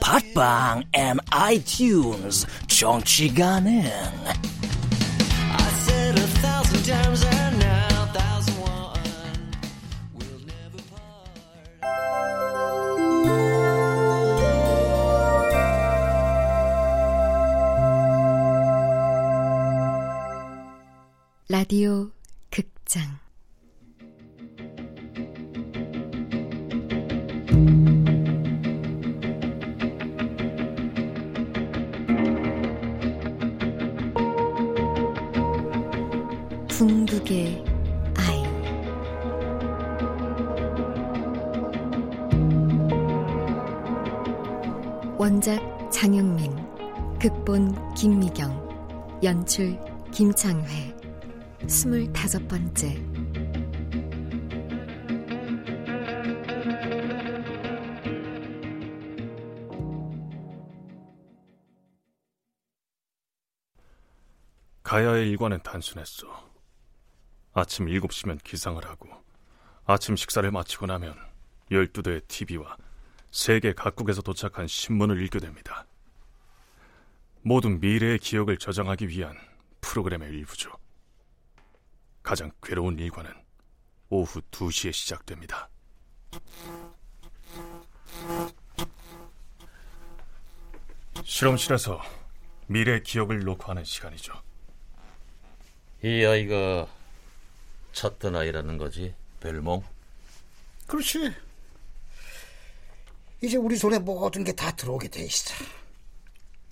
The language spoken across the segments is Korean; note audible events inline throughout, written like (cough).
팟빵 앤 아이튠즈 정치 가능. 라디오 극장 연출 김창회 스물다섯 번째 가야의 일과는 단순했어. 아침 7시면 기상을 하고 아침 식사를 마치고 나면 12대의 TV와 세계 각국에서 도착한 신문을 읽게 됩니다. 모든 미래의 기억을 저장하기 위한 프로그램의 일부죠. 가장 괴로운 일과는 오후 2시에 시작됩니다. 실험실에서 미래의 기억을 녹화하는 시간이죠. 이 아이가 찾던 아이라는 거지, 벨몽? 그렇지. 이제 우리 손에 모든 게 다 들어오게 돼 있어.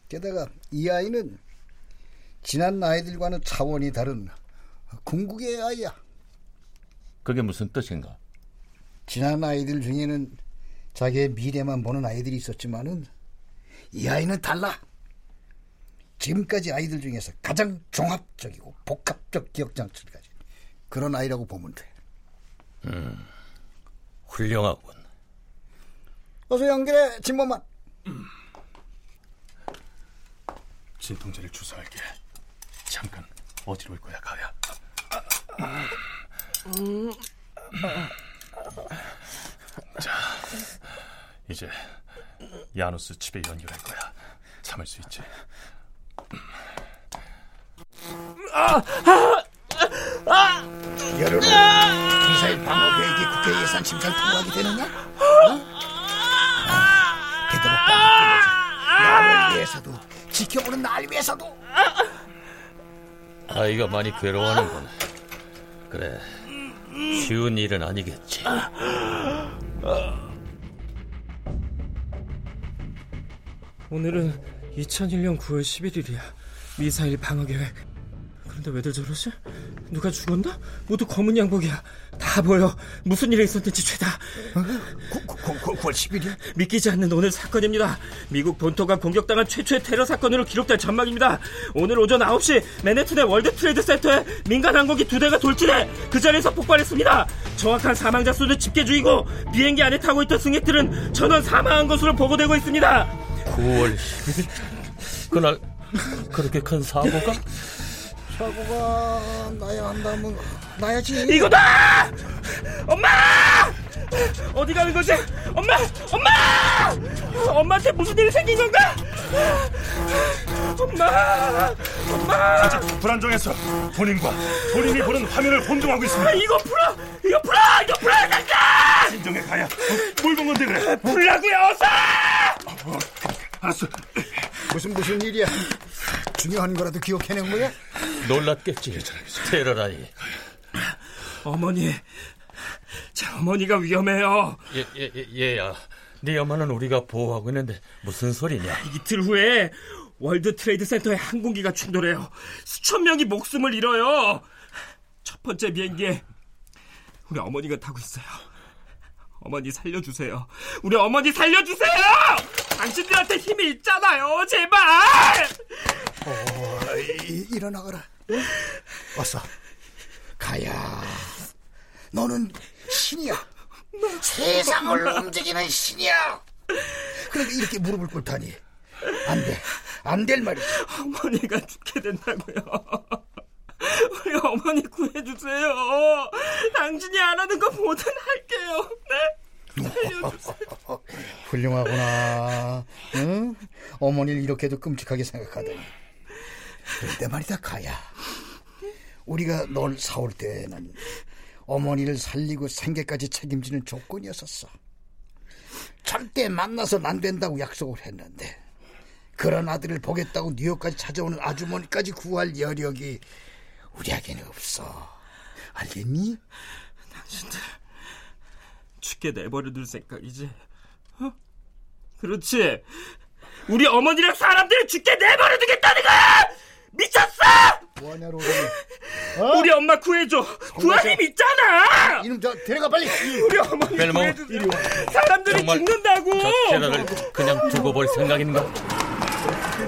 게다가 이 아이는 지난 아이들과는 차원이 다른 궁극의 아이야. 그게 무슨 뜻인가? 지난 아이들 중에는 자기의 미래만 보는 아이들이 있었지만은 이 아이는 달라. 지금까지 아이들 중에서 가장 종합적이고 복합적 기억 장치를 가진 그런 아이라고 보면 돼. 음, 훌륭하군. 어서 연결해, 진범만. 진통제를 주사할게. 잠깐 어디로 올 거야, 가야? 자, 이제 야누스 칩에 연결할 거야. 참을 수 있지. 후 미사일 방어 계획이 국회 예산 심사를 통과하게 되느냐? 어? 아, 되도록 빨리 나를 위해서도 지켜보는 날 위해서도 아이가 많이 괴로워하는군. 그래, 쉬운 일은 아니겠지. 오늘은 2001년 9월 11일이야. 미사일 방어 계획. 그런데 왜들 저러지? 누가 죽었나? 모두 검은 양복이야. 다 보여. 무슨 일이 있었는지 죄다. 9월 10일이야? 믿기지 않는 오늘 사건입니다. 미국 본토가 공격당한 최초의 테러 사건으로 기록될 전망입니다. 오늘 오전 9시 맨해튼의 월드 트레이드 센터에 민간 항공기 두 대가 돌진해 그 자리에서 폭발했습니다. 정확한 사망자 수는 집계 중이고 비행기 안에 타고 있던 승객들은 전원 사망한 것으로 보고되고 있습니다. 9월 10일? 그날 그렇게 큰 사고가? 사고가 한다면 나야지. 이거다! 엄마! 어디 가는 거지? 엄마! 엄마! 엄마한테 무슨 일이 생긴 건가? 엄마! 엄마! 불안정해서 본인과 본인이 보는 화면을 혼동하고 있습니다. 이거 풀어! 이거 풀어! 이거 풀어야 된다! 진정해 가야. 어, 뭘 본 건데 그래? 풀라고요, 어서! 알았어. 무슨 무슨 일이야? 중요한 거라도 기억해낸 거야? 놀랐겠지. 테러라니. 어머니, 제 어머니가 위험해요. 예, 예, 예, 얘야. 네 엄마는 우리가 보호하고 있는데 무슨 소리냐? 이틀 후에 월드 트레이드 센터에 항공기가 충돌해요. 수천 명이 목숨을 잃어요. 첫 번째 비행기에 우리 어머니가 타고 있어요. 어머니 살려주세요. 우리 어머니 살려주세요! 당신들한테 힘이 있잖아요, 제발! 어, 이, 일어나거라. 응? 어서. 가야. 너는 신이야. 세상을 움직이는 신이야. 그런데 이렇게 무릎을 꿇다니. 안 돼. 안 될 말이야. 어머니가 죽게 된다고요. 우리 어머니 구해주세요. 당신이 안 하는 거 뭐든 할게요. 네? (laughs) 훌륭하구나. 응? 어머니를 이렇게도 끔찍하게 생각하다니. 그런데 말이다, 가야. 우리가 널 사올 때는 어머니를 살리고 생계까지 책임지는 조건이었었어. 절대 만나선 안 된다고 약속을 했는데 그런 아들을 보겠다고 뉴욕까지 찾아오는 아주머니까지 구할 여력이 우리에게는 없어. 알겠니? 당신들 죽게 내버려 둘 생각이지. 어? 그렇지. 우리 어머니랑 사람들을 죽게 내버려 두겠다는 거야. 미쳤어? 뭐하냐, 로리. 우리 엄마 구해줘. 구할 힘 있잖아. 이놈 저 데려가 빨리. (laughs) 우리 어머니 벨모, 구해주세요. 사람들이 정말 죽는다고. 저 테러를 그냥 두고 볼 생각인가?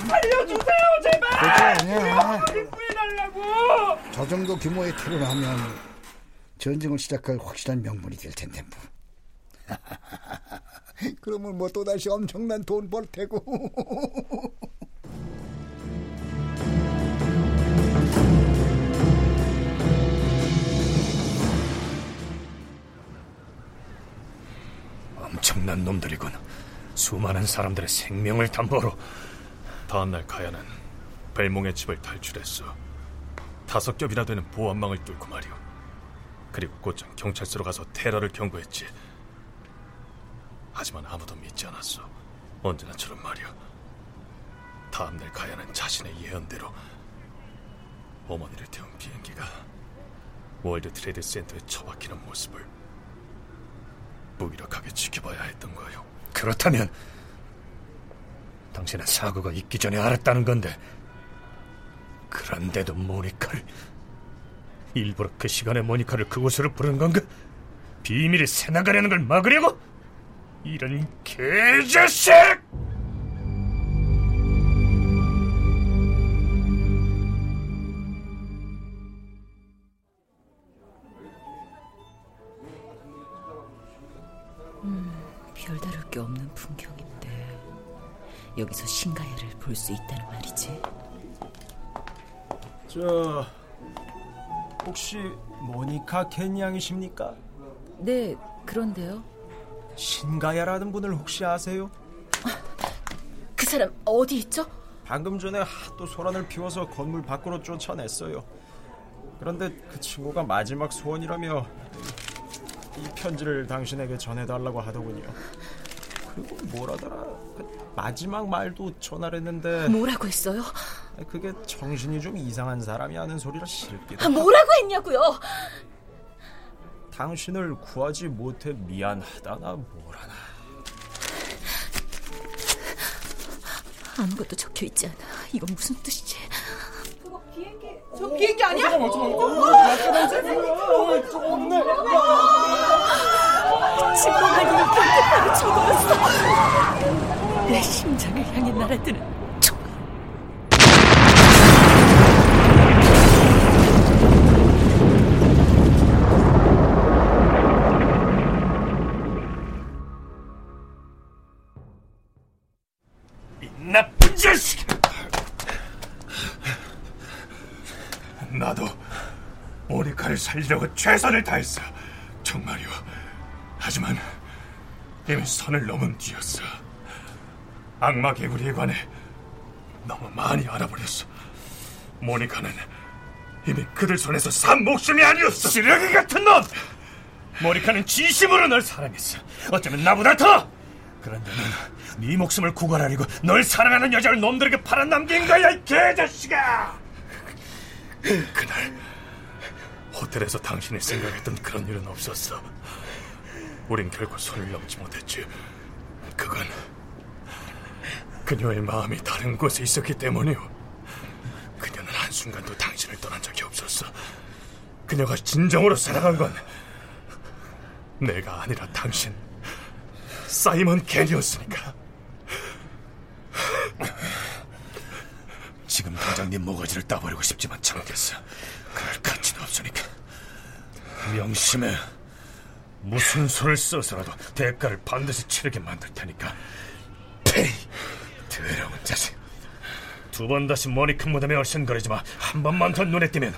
살려주세요, 제발. 그게 아니야. 어머니 구해달라고. 저 정도 규모의 테러를 하면 전쟁을 시작할 확실한 명분이 될 텐데 뭐. (laughs) 그러면 뭐 또다시 엄청난 돈 벌 테고. (laughs) 엄청난 놈들이군. 수많은 사람들의 생명을 담보로. 다음날 가야는 벨몽의 집을 탈출했어. 다섯 겹이나 되는 보안망을 뚫고 말이오. 그리고 곧장 경찰서로 가서 테러를 경고했지. 하지만 아무도 믿지 않았어. 언제나처럼 말이오. 다음날 가야는 자신의 예언대로 어머니를 태운 비행기가 월드 트레이드 센터에 처박히는 모습을 무기력하게 지켜봐야 했던 거요. 그렇다면 당신은 사고가 있기 전에 알았다는 건데 그런데도 모니카를 일부러 그 시간에 모니카를 그곳으로 부른 건가? 비밀이 새나가려는 걸 막으려고? 이런 개자식! 여기서 신가야를 볼 수 있다는 말이지. 저 혹시 모니카 켄 양이십니까? 네, 그런데요. 신가야라는 분을 혹시 아세요? (laughs) 그 사람 어디 있죠? 방금 전에 하도 소란을 피워서 건물 밖으로 쫓아냈어요. 그런데 그 친구가 마지막 소원이라며 이 편지를 당신에게 전해달라고 하더군요. 그리고 뭐라더라? 그 마지막 말도 전화를 했는데 뭐라고 했어요? 그게 정신이 좀 이상한 사람이 하는 소리라 싫기도 아, 뭐라고 했냐고요? 당신을 구하지 못해 미안하다나 뭐라나 아무것도 적혀 있지 않아. 이건 무슨 뜻이지? 저 비행기 아니야? 침공할 힘을 경계하고 쳐버렸어. 내 심장을 향해 날아드는 총. 이 나쁜 자식! 나도 모니카를 살리려고 최선을 다했어. 정말이오. 하지만 이미 선을 넘은 뒤였어. 악마 개구리에 관해 너무 많이 알아버렸어. 모니카는 이미 그들 손에서 산 목숨이 아니었어. 쓰레기 같은 놈! 모니카는 진심으로 널 사랑했어. 어쩌면 나보다 더! 그런데 넌네 목숨을 구걸하려고 널 사랑하는 여자를 놈들에게 팔아넘긴 거야 이 개자식아 그날 호텔에서 당신이 생각했던 그런 일은 없었어 우린 결국 손을 넘지 못했지 그건 그녀의 마음이 다른 곳에 있었기 때문이오. 그녀는 한순간도 당신을 떠난 적이 없었어. 그녀가 진정으로 사랑한 건 내가 아니라 당신 사이먼 캔이었으니까. 지금 당장 네 모가지를 따버리고 싶지만 참겠어. 그럴 가치도 없으니까. 명심해. 무슨 수를 써서라도 대가를 반드시 치르게 만들 테니까. 페이 더러운 자식. 두 번 다시 머리 큰 무덤에 얼씬거리지 마. 한 번만 더 눈에 띄면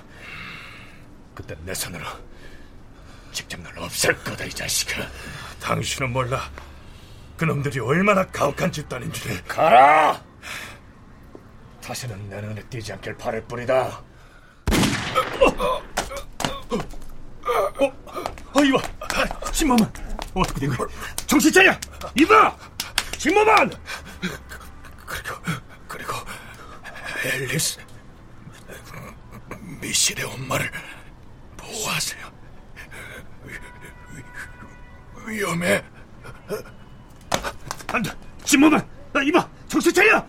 그때 내 손으로 직접 널 없앨 거다 이 자식아. 당신은 몰라. 그놈들이 얼마나 가혹한 집단인 줄 가라! 다시는 내 눈에 띄지 않길 바랄 뿐이다. 어? 어, 이봐. 신모만. 어떻게 된 거야? 정신 차려! 이봐! 신모만 그리고 그리고 앨리스 미실의 엄마를 보호하세요. 위, 위험해. 안돼 신모만 나 이봐 정신 차려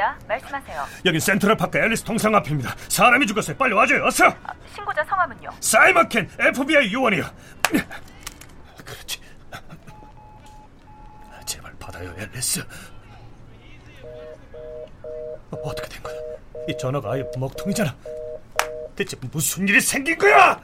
911입니다. 말씀하세요. 여긴 센트럴 파크 앨리스 통상 앞입니다. 사람이 죽었어요. 빨리 와줘요. 어서! 신고자 성함은요? 사이먼 켄 FBI 요원이요. 그렇지. 제발 받아요 앨리스. 어, 어떻게 된 거야? 이 전화가 아예 먹통이잖아. 대체 무슨 일이 생긴 거야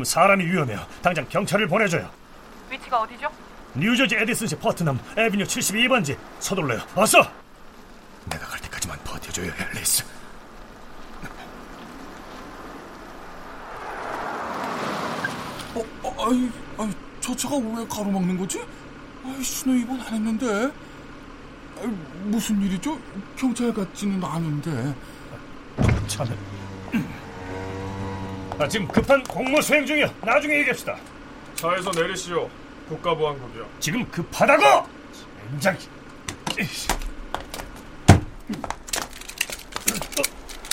지금 사람이 위험해요. 당장 경찰을 보내줘요. 위치가 어디죠? 뉴저지 에디슨시 퍼트넘 에비뉴 72번지 서둘러요. 어서! 내가 갈 때까지만 버텨줘요, 앨리스. 어, 아이, 아이, 저 차가 왜 가로막는 거지? 아이, 신호 위반 안 했는데. 아이, 무슨 일이죠? 경찰 같지는 않은데. 차는 아, 지금 급한 공무 수행 중이야. 나중에 얘기합시다. 차에서 내리시오. 국가보안국이요. 지금 급하다고! 젠장.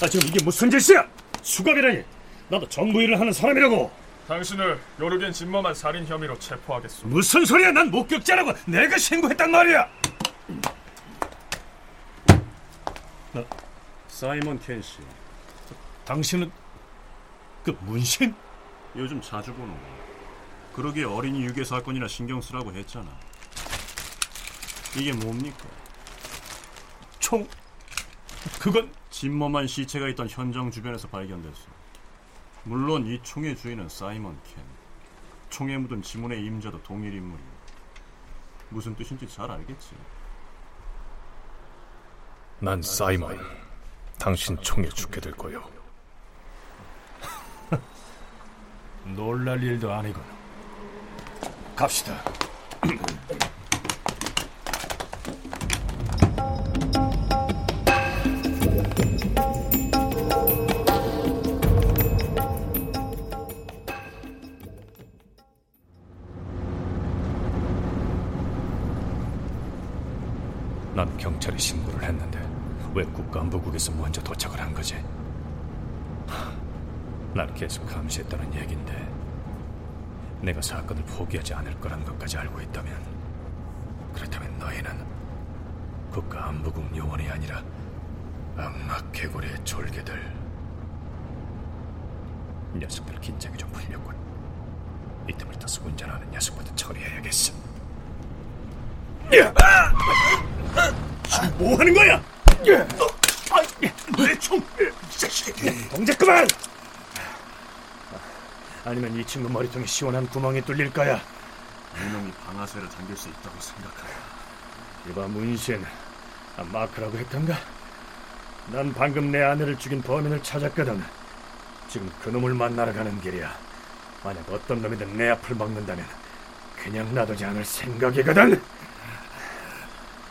아, 지금 이게 무슨 짓이야? 수갑이라니. 나도 정부 일을 하는 사람이라고. 당신을 요르겐 진범한 살인 혐의로 체포하겠소. 무슨 소리야? 난 목격자라고 내가 신고했단 말이야. 나 사이먼 켄 씨. 당신은 그 문신? 요즘 자주 보는 거. 그러기에 어린이 유괴 사건이나 신경 쓰라고 했잖아. 이게 뭡니까? 총. 그건 진머만 시체가 있던 현장 주변에서 발견됐어. 물론 이 총의 주인은 사이먼 켄. 총에 묻은 지문의 임자도 동일 인물이고. 무슨 뜻인지 잘 알겠지. 난 사이먼. 당신 총에 죽게 될 거요. (laughs) 놀랄 일도 아니군. 갑시다. 난 경찰에 신고를 했는데 왜 국가안보국에서 먼저 도착을 한 거지? 하, 난 계속 감시했다는 얘긴데 내가 사건을 포기하지 않을 거란 것까지 알고 있다면 그렇다면 너희는 국가 안보국 요원이 아니라 악마 개구리의 졸개들 녀석들 긴장이 좀 풀렸군 이 틈을 타서 운전하는 녀석부터 처리해야겠어 지금 뭐 하는 거야? 내 총! 동작 그만! 아니면 이 친구 머리통에 시원한 구멍이 뚫릴 거야. 이놈이 방아쇠를 당길 수 있다고 생각하야. 이봐 문신, 아, 마크라고 했던가? 난 방금 내 아내를 죽인 범인을 찾았거든. 지금 그놈을 만나러 가는 길이야. 만약 어떤 놈이든 내 앞을 막는다면 그냥 놔두지 않을 생각이거든.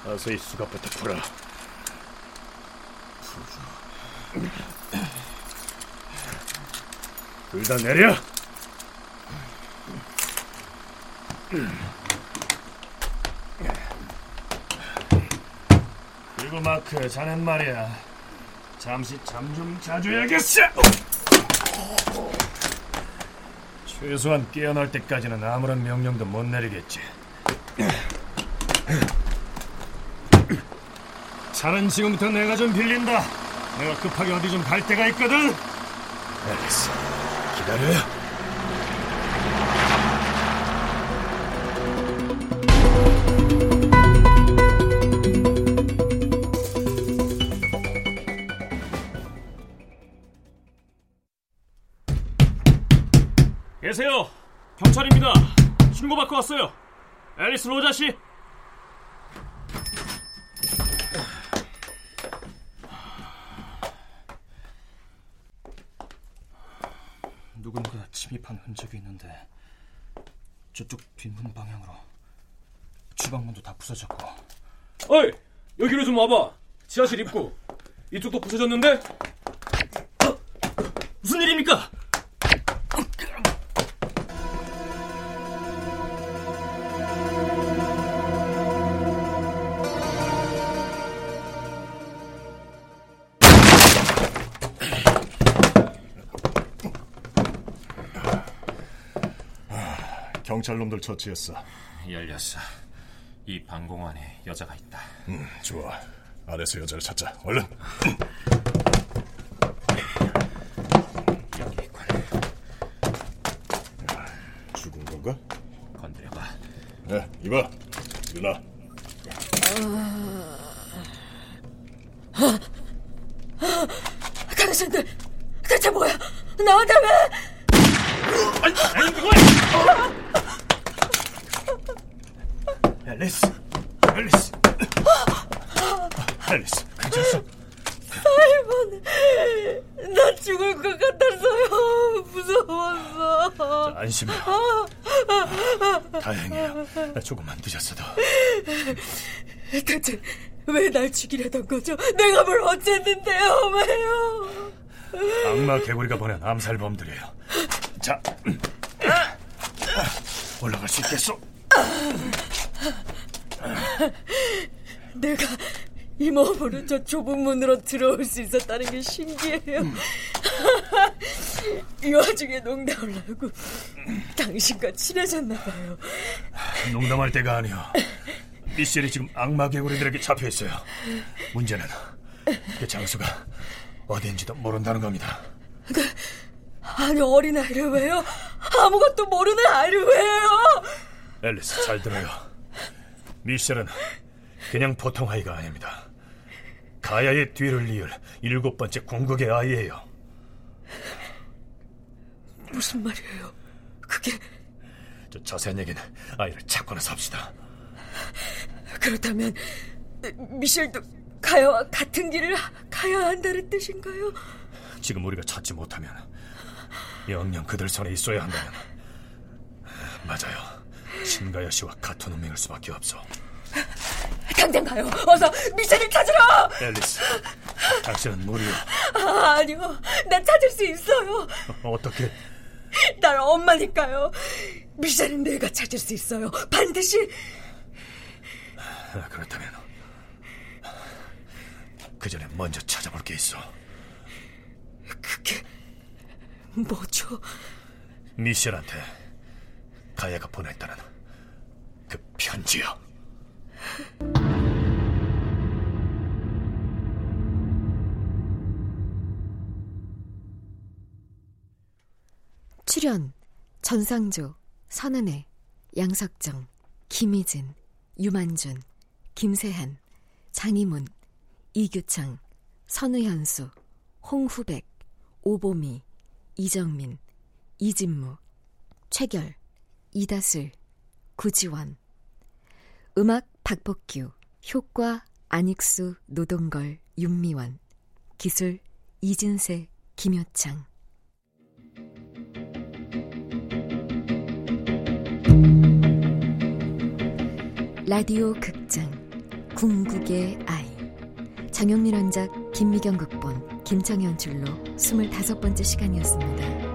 어서 이 수갑부터 풀어. 둘다 내려. 그리고 마크, 자넨 말이야. 잠시 잠 좀 자줘야겠어. 최소한 깨어날 때까지는 아무런 명령도 못 내리겠지. 차는 지금부터 내가 좀 빌린다. 내가 급하게 어디 좀 갈 데가 있거든. 알겠어. 기다려. 신고 받고 왔어요. 앨리스 로자 씨. 누군가 침입한 흔적이 있는데 저쪽 뒷문 방향으로 주방문도 다 부서졌고 어이, 여기로 좀 와봐. 지하실 입구. 이쪽도 부서졌는데? 어? 무슨 일입니까? 경찰 놈들 처치했어. 열렸어. 이 방공 안에 여자가 있다. 음, 좋아. 아래서 여자를 찾자. 얼른. 여기 있군. 죽은 건가? 건드려봐. 네, 이봐. 일나. 당신들 대체 뭐야? 나한테 왜? 아니, 아니, 이거 앨리스, 앨리스, 앨리스, 괜찮소? 사이먼, 나 죽을 것 같았어요. 무서웠어. 자, 안심해. 다행이야. 나 조금만 늦었어도. 대체 왜 날 죽이려던 거죠? 내가 뭘 어쨌는데요? 왜요? 악마 개구리가 보낸 암살범들이에요. 자, 올라갈 수 있겠소? (laughs) 내가 이 몸으로 저 좁은 문으로 들어올 수 있었다는 게 신기해요. (laughs) 이 와중에 농담을 하고 당신과 친해졌나 봐요. 농담할 때가 아니오. 미셸이 지금 악마 개구리들에게 잡혀 있어요. 문제는 그 장소가 어디인지도 모른다는 겁니다. 아니 어린 아이를 왜요? 아무것도 모르는 아이를 왜요? 앨리스 잘 들어요. 미셸은 그냥 보통 아이가 아닙니다. 가야의 뒤를 이을 일곱 번째 궁극의 아이예요. 무슨 말이에요? 그게 저 자세한 얘기는 아이를 찾고 나서 합시다. 그렇다면 미셸도 가야와 같은 길을 가야 한다는 뜻인가요? 지금 우리가 찾지 못하면 영영 그들 손에 있어야 한다면 맞아요. 신가야 씨와 같은 운명일 수밖에 없어. 당장 가요. 어서 미셸을 찾으러. 앨리스, 당신은 무리요. 아, 아니요, 난 찾을 수 있어요. 어떻게? 날 엄마니까요. 미셸은 내가 찾을 수 있어요. 반드시. 아, 그렇다면 그 전에 먼저 찾아볼 게 있어. 그게 뭐죠? 미셸한테 가야가 보냈다는 그 편지요. 출연 전상조, 선은혜, 양석정, 김희진, 유만준, 김세한, 장희문, 이규창, 선우현수, 홍후백, 오보미, 이정민, 이진무, 최결, 이다슬, 구지원 음악 박복규, 효과 안익수, 노동걸, 윤미원 기술 이진세, 김효창 라디오 극장 궁극의 아이 장영민 원작 김미경 극본 김창현 줄로 25번째 시간이었습니다.